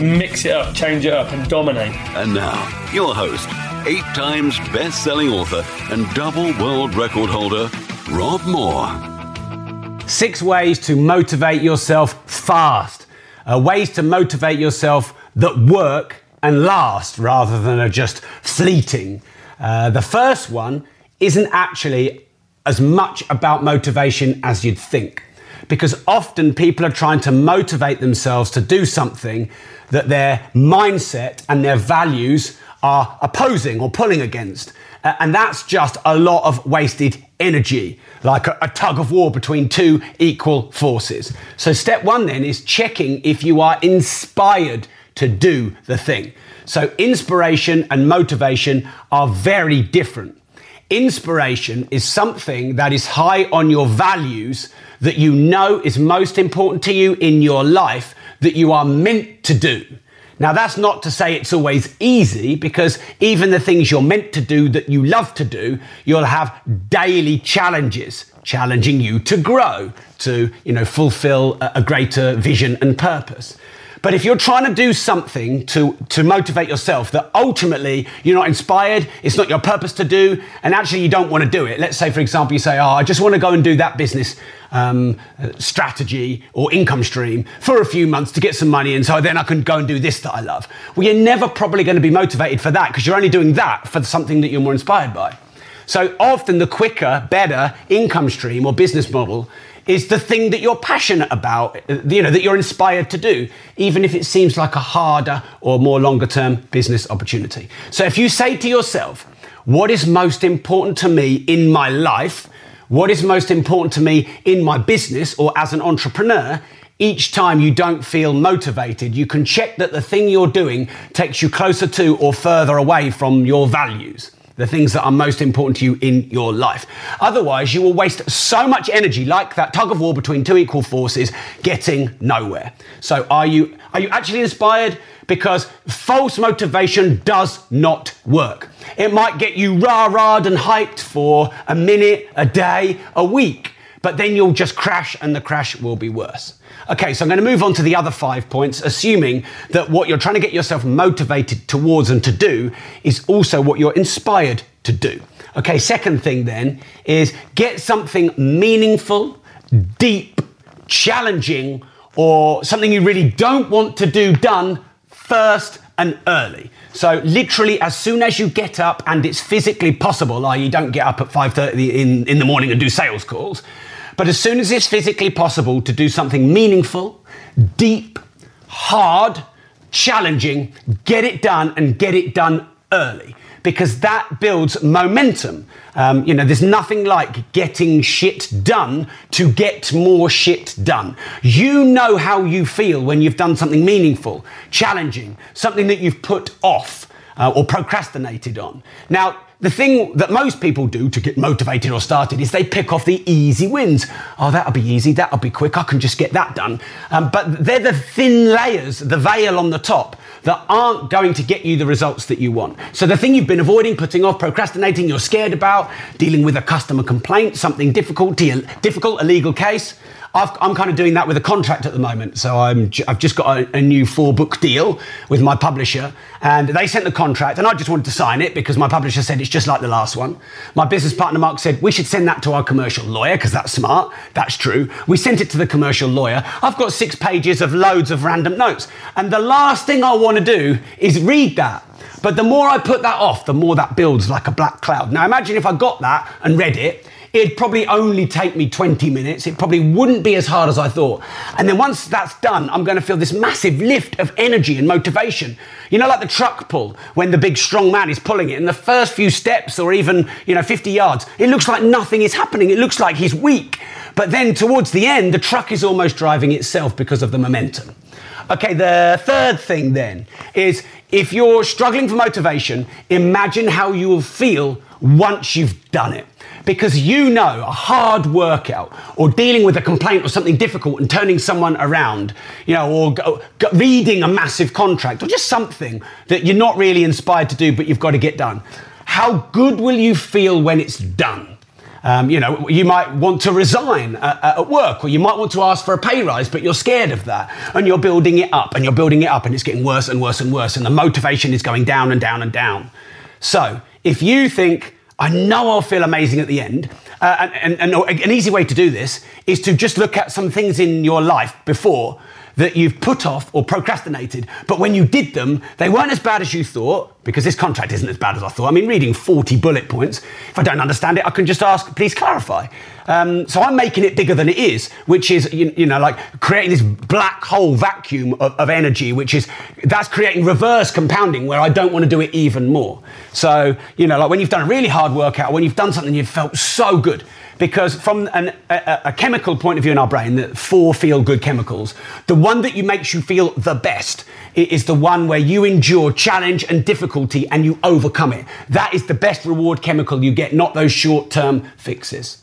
Mix it up, change it up, and dominate. And now, your host, eight times best selling author and double world record holder, Rob Moore. Six ways to motivate yourself fast. Uh, ways to motivate yourself that work and last rather than are just fleeting. Uh, the first one isn't actually as much about motivation as you'd think. Because often people are trying to motivate themselves to do something that their mindset and their values are opposing or pulling against. And that's just a lot of wasted energy, like a, a tug of war between two equal forces. So, step one then is checking if you are inspired to do the thing. So, inspiration and motivation are very different. Inspiration is something that is high on your values that you know is most important to you in your life that you are meant to do. Now, that's not to say it's always easy because even the things you're meant to do that you love to do, you'll have daily challenges challenging you to grow, to, you know, fulfill a, greater vision and purpose. But if you're trying to do something to, to motivate yourself that ultimately you're not inspired, it's not your purpose to do, and actually you don't want to do it. Let's say, for example, you say, Oh, I just want to go and do that business um, strategy or income stream for a few months to get some money, and so then I can go and do this that I love. Well, you're never probably going to be motivated for that because you're only doing that for something that you're more inspired by. So often the quicker, better income stream or business model is the thing that you're passionate about, you know, that you're inspired to do, even if it seems like a harder or more longer term business opportunity. So if you say to yourself, what is most important to me in my life? What is most important to me in my business or as an entrepreneur? Each time you don't feel motivated, you can check that the thing you're doing takes you closer to or further away from your values the things that are most important to you in your life. Otherwise, you will waste so much energy like that tug of war between two equal forces getting nowhere. So are you are you actually inspired because false motivation does not work. It might get you rah-rahed and hyped for a minute, a day, a week, but then you'll just crash and the crash will be worse. Okay, so I'm going to move on to the other five points, assuming that what you're trying to get yourself motivated towards and to do is also what you're inspired to do. Okay, second thing then is get something meaningful, deep, challenging, or something you really don't want to do done first and early. So literally as soon as you get up and it's physically possible, i.e. you don't get up at 5.30 in, in the morning and do sales calls, but as soon as it's physically possible to do something meaningful, deep, hard, challenging, get it done and get it done early because that builds momentum. Um, you know, there's nothing like getting shit done to get more shit done. You know how you feel when you've done something meaningful, challenging, something that you've put off uh, or procrastinated on. Now, the thing that most people do to get motivated or started is they pick off the easy wins. Oh, that'll be easy, that'll be quick, I can just get that done. Um, but they're the thin layers, the veil on the top, that aren't going to get you the results that you want. So the thing you've been avoiding, putting off, procrastinating, you're scared about, dealing with a customer complaint, something difficult, difficult, a legal case. I am kind of doing that with a contract at the moment. So i have just got a, a, new four book deal with my publisher, and they sent the contract, and I just wanted to sign it because my publisher said it's just like the last one. My business partner Mark said we should send that to our commercial lawyer because that's smart. That's true. We sent it to the commercial lawyer. I've got six pages of loads of random notes, and the last thing I want to do is read that. But the more I put that off, the more that builds like a black cloud. Now imagine if I got that and read it it'd probably only take me 20 minutes. It probably wouldn't be as hard as I thought. And then once that's done, I'm going to feel this massive lift of energy and motivation. You know, like the truck pull when the big strong man is pulling it. In the first few steps or even, you know, 50 yards, it looks like nothing is happening. It looks like he's weak. But then towards the end, the truck is almost driving itself because of the momentum. Okay, the third thing then is if you're struggling for motivation, imagine how you will feel once you've done it. Because you know a hard workout or dealing with a complaint or something difficult and turning someone around, you know, or go, go, reading a massive contract or just something that you're not really inspired to do but you've got to get done. How good will you feel when it's done? Um, you know, you might want to resign at, at, work, or you might want to ask for a pay rise, but you're scared of that. And you're building it up, and you're building it up, and it's getting worse and worse and worse, and the motivation is going down and down and down. So, if you think, I know I'll feel amazing at the end, uh, and, and, and an easy way to do this is to just look at some things in your life before that you've put off or procrastinated, but when you did them, they weren't as bad as you thought, because this contract isn't as bad as I thought. I mean, reading 40 bullet points, if I don't understand it, I can just ask, please clarify. Um, so I'm making it bigger than it is, which is, you, you know, like creating this black hole vacuum of, of, energy, which is, that's creating reverse compounding where I don't want to do it even more. So, you know, like when you've done a really hard workout, when you've done something you've felt so good, because from an, a, a, chemical point of view in our brain, the four feel good chemicals, the one that you makes you feel the best is the one where you endure challenge and difficulty and you overcome it. That is the best reward chemical you get, not those short term fixes.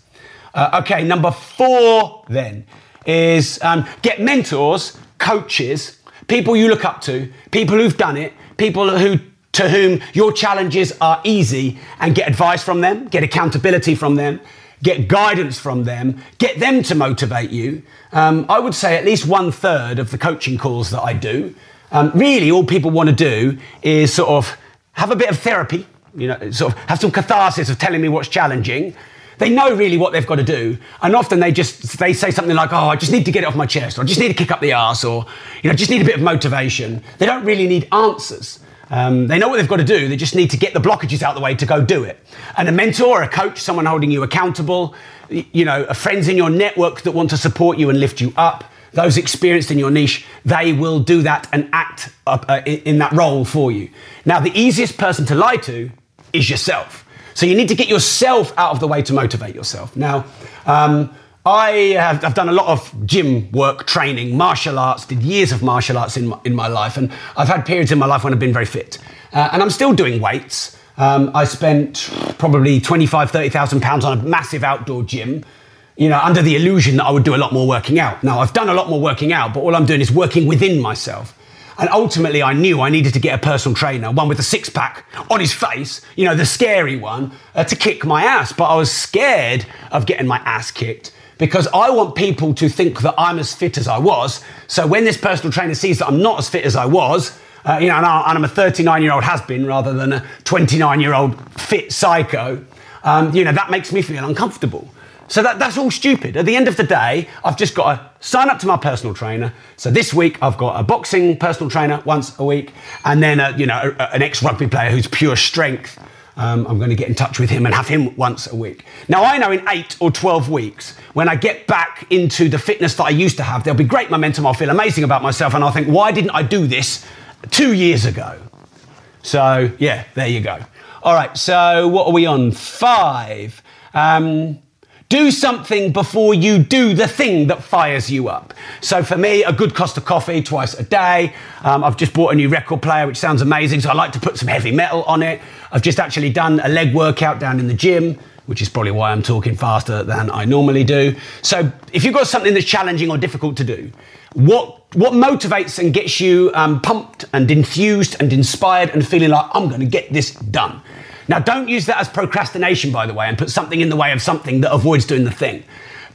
Uh, okay, number four then is um, get mentors, coaches, people you look up to, people who've done it, people who to whom your challenges are easy and get advice from them, get accountability from them get guidance from them, get them to motivate you. Um, I would say at least one third of the coaching calls that I do, um, really all people want to do is sort of have a bit of therapy, you know, sort of have some catharsis of telling me what's challenging. They know really what they've got to do, and often they just they say something like, "Oh, I just need to get it off my chest," or "I just need to kick up the ass," or you know, "just need a bit of motivation." They don't really need answers. Um, they know what they've got to do. They just need to get the blockages out of the way to go do it. And a mentor, a coach, someone holding you accountable, you know, friends in your network that want to support you and lift you up, those experienced in your niche, they will do that and act up, uh, in that role for you. Now, the easiest person to lie to is yourself. So you need to get yourself out of the way to motivate yourself. Now, um, I have I've done a lot of gym work, training, martial arts, did years of martial arts in my, in my life, and I've had periods in my life when I've been very fit. Uh, and I'm still doing weights. Um, I spent probably 25, 30,000 pounds on a massive outdoor gym, you know, under the illusion that I would do a lot more working out. Now, I've done a lot more working out, but all I'm doing is working within myself. And ultimately, I knew I needed to get a personal trainer, one with a six pack on his face, you know, the scary one, uh, to kick my ass. But I was scared of getting my ass kicked because I want people to think that I'm as fit as I was. So when this personal trainer sees that I'm not as fit as I was, uh, you know, and, I, am a 39 year old has been rather than a 29 year old fit psycho, um, you know, that makes me feel uncomfortable. So that, that's all stupid. At the end of the day, I've just got to sign up to my personal trainer. So this week, I've got a boxing personal trainer once a week, and then, a, you know, a, an ex rugby player who's pure strength um, I'm going to get in touch with him and have him once a week. Now, I know in eight or 12 weeks, when I get back into the fitness that I used to have, there'll be great momentum. I'll feel amazing about myself. And I'll think, why didn't I do this two years ago? So, yeah, there you go. All right, so what are we on? Five. Um, do something before you do the thing that fires you up. So for me, a good Costa coffee twice a day. Um, I've just bought a new record player, which sounds amazing. So I like to put some heavy metal on it. I've just actually done a leg workout down in the gym which is probably why I'm talking faster than I normally do. So, if you've got something that's challenging or difficult to do, what what motivates and gets you um, pumped and infused and inspired and feeling like I'm going to get this done? Now, don't use that as procrastination, by the way, and put something in the way of something that avoids doing the thing.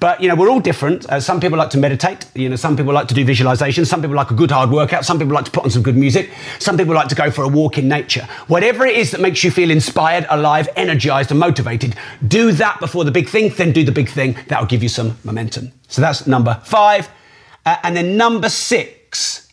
But you know, we're all different. Uh, some people like to meditate. You know, some people like to do visualization. Some people like a good hard workout. Some people like to put on some good music. Some people like to go for a walk in nature. Whatever it is that makes you feel inspired, alive, energized, and motivated, do that before the big thing. Then do the big thing. That'll give you some momentum. So that's number five, uh, and then number six.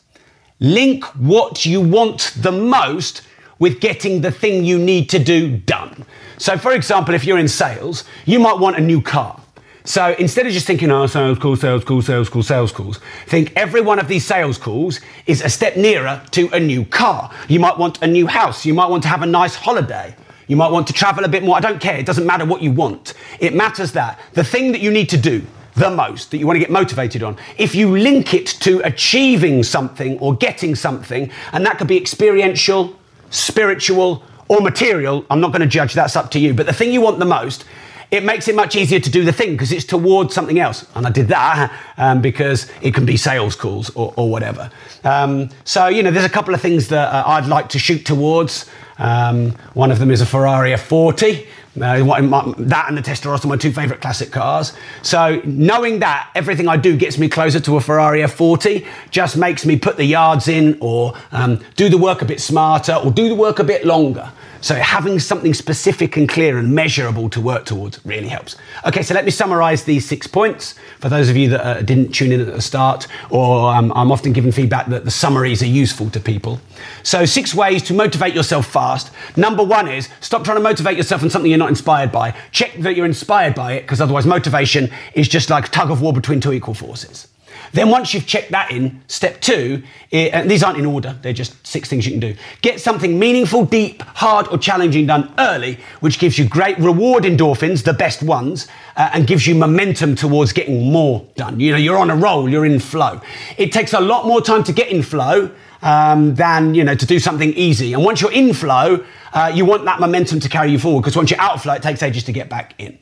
Link what you want the most with getting the thing you need to do done. So, for example, if you're in sales, you might want a new car. So instead of just thinking, oh, sales call, sales call, sales call, sales calls, think every one of these sales calls is a step nearer to a new car. You might want a new house. You might want to have a nice holiday. You might want to travel a bit more. I don't care. It doesn't matter what you want. It matters that the thing that you need to do, the most, that you want to get motivated on, if you link it to achieving something or getting something, and that could be experiential, spiritual, or material, I'm not going to judge, that's up to you. But the thing you want the most, it makes it much easier to do the thing because it's towards something else. And I did that um, because it can be sales calls or, or whatever. Um, so, you know, there's a couple of things that uh, I'd like to shoot towards. Um, one of them is a Ferrari F40. Uh, that and the Testarossa are my two favourite classic cars. So knowing that everything I do gets me closer to a Ferrari F40 just makes me put the yards in or um, do the work a bit smarter or do the work a bit longer. So having something specific and clear and measurable to work towards really helps. Okay, so let me summarize these six points for those of you that uh, didn't tune in at the start, or um, I'm often given feedback that the summaries are useful to people. So, six ways to motivate yourself fast. Number one is stop trying to motivate yourself on something you're not inspired by. Check that you're inspired by it, because otherwise, motivation is just like a tug of war between two equal forces. Then once you've checked that in, step two, it, and these aren't in order, they're just six things you can do. Get something meaningful, deep, hard, or challenging done early, which gives you great reward endorphins, the best ones, uh, and gives you momentum towards getting more done. You know, you're on a roll, you're in flow. It takes a lot more time to get in flow um, than, you know, to do something easy. And once you're in flow, uh, you want that momentum to carry you forward because once you're out of flow, it takes ages to get back in.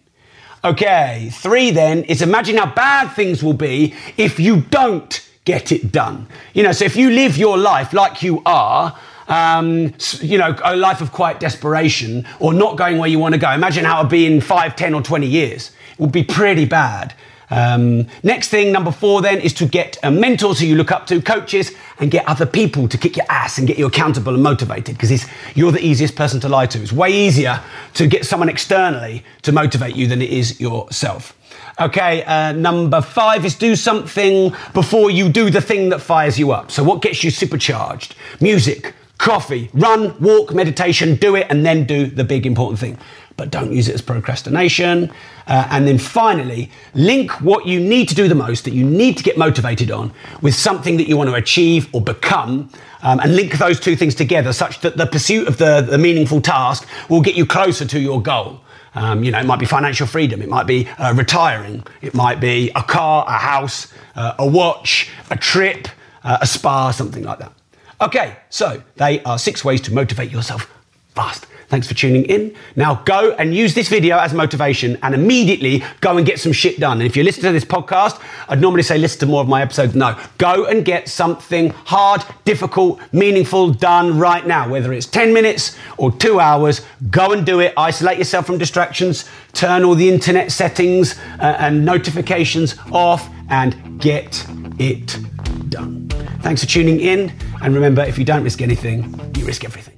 Okay, three then is imagine how bad things will be if you don't get it done. You know, so if you live your life like you are, um, you know, a life of quiet desperation or not going where you want to go, imagine how it'll be in five, ten, or 20 years. It would be pretty bad. Um, next thing, number four, then, is to get a mentor who you look up to, coaches, and get other people to kick your ass and get you accountable and motivated because you're the easiest person to lie to. It's way easier to get someone externally to motivate you than it is yourself. Okay, uh, number five is do something before you do the thing that fires you up. So, what gets you supercharged? Music, coffee, run, walk, meditation, do it, and then do the big important thing but don't use it as procrastination. Uh, and then finally, link what you need to do the most, that you need to get motivated on, with something that you want to achieve or become, um, and link those two things together such that the pursuit of the, the meaningful task will get you closer to your goal. Um, you know, it might be financial freedom, it might be uh, retiring, it might be a car, a house, uh, a watch, a trip, uh, a spa, something like that. Okay, so they are six ways to motivate yourself fast. Thanks for tuning in. Now go and use this video as motivation and immediately go and get some shit done. And if you listen to this podcast, I'd normally say listen to more of my episodes. No, go and get something hard, difficult, meaningful done right now. Whether it's 10 minutes or two hours, go and do it. Isolate yourself from distractions, turn all the internet settings uh, and notifications off, and get it done. Thanks for tuning in. And remember, if you don't risk anything, you risk everything.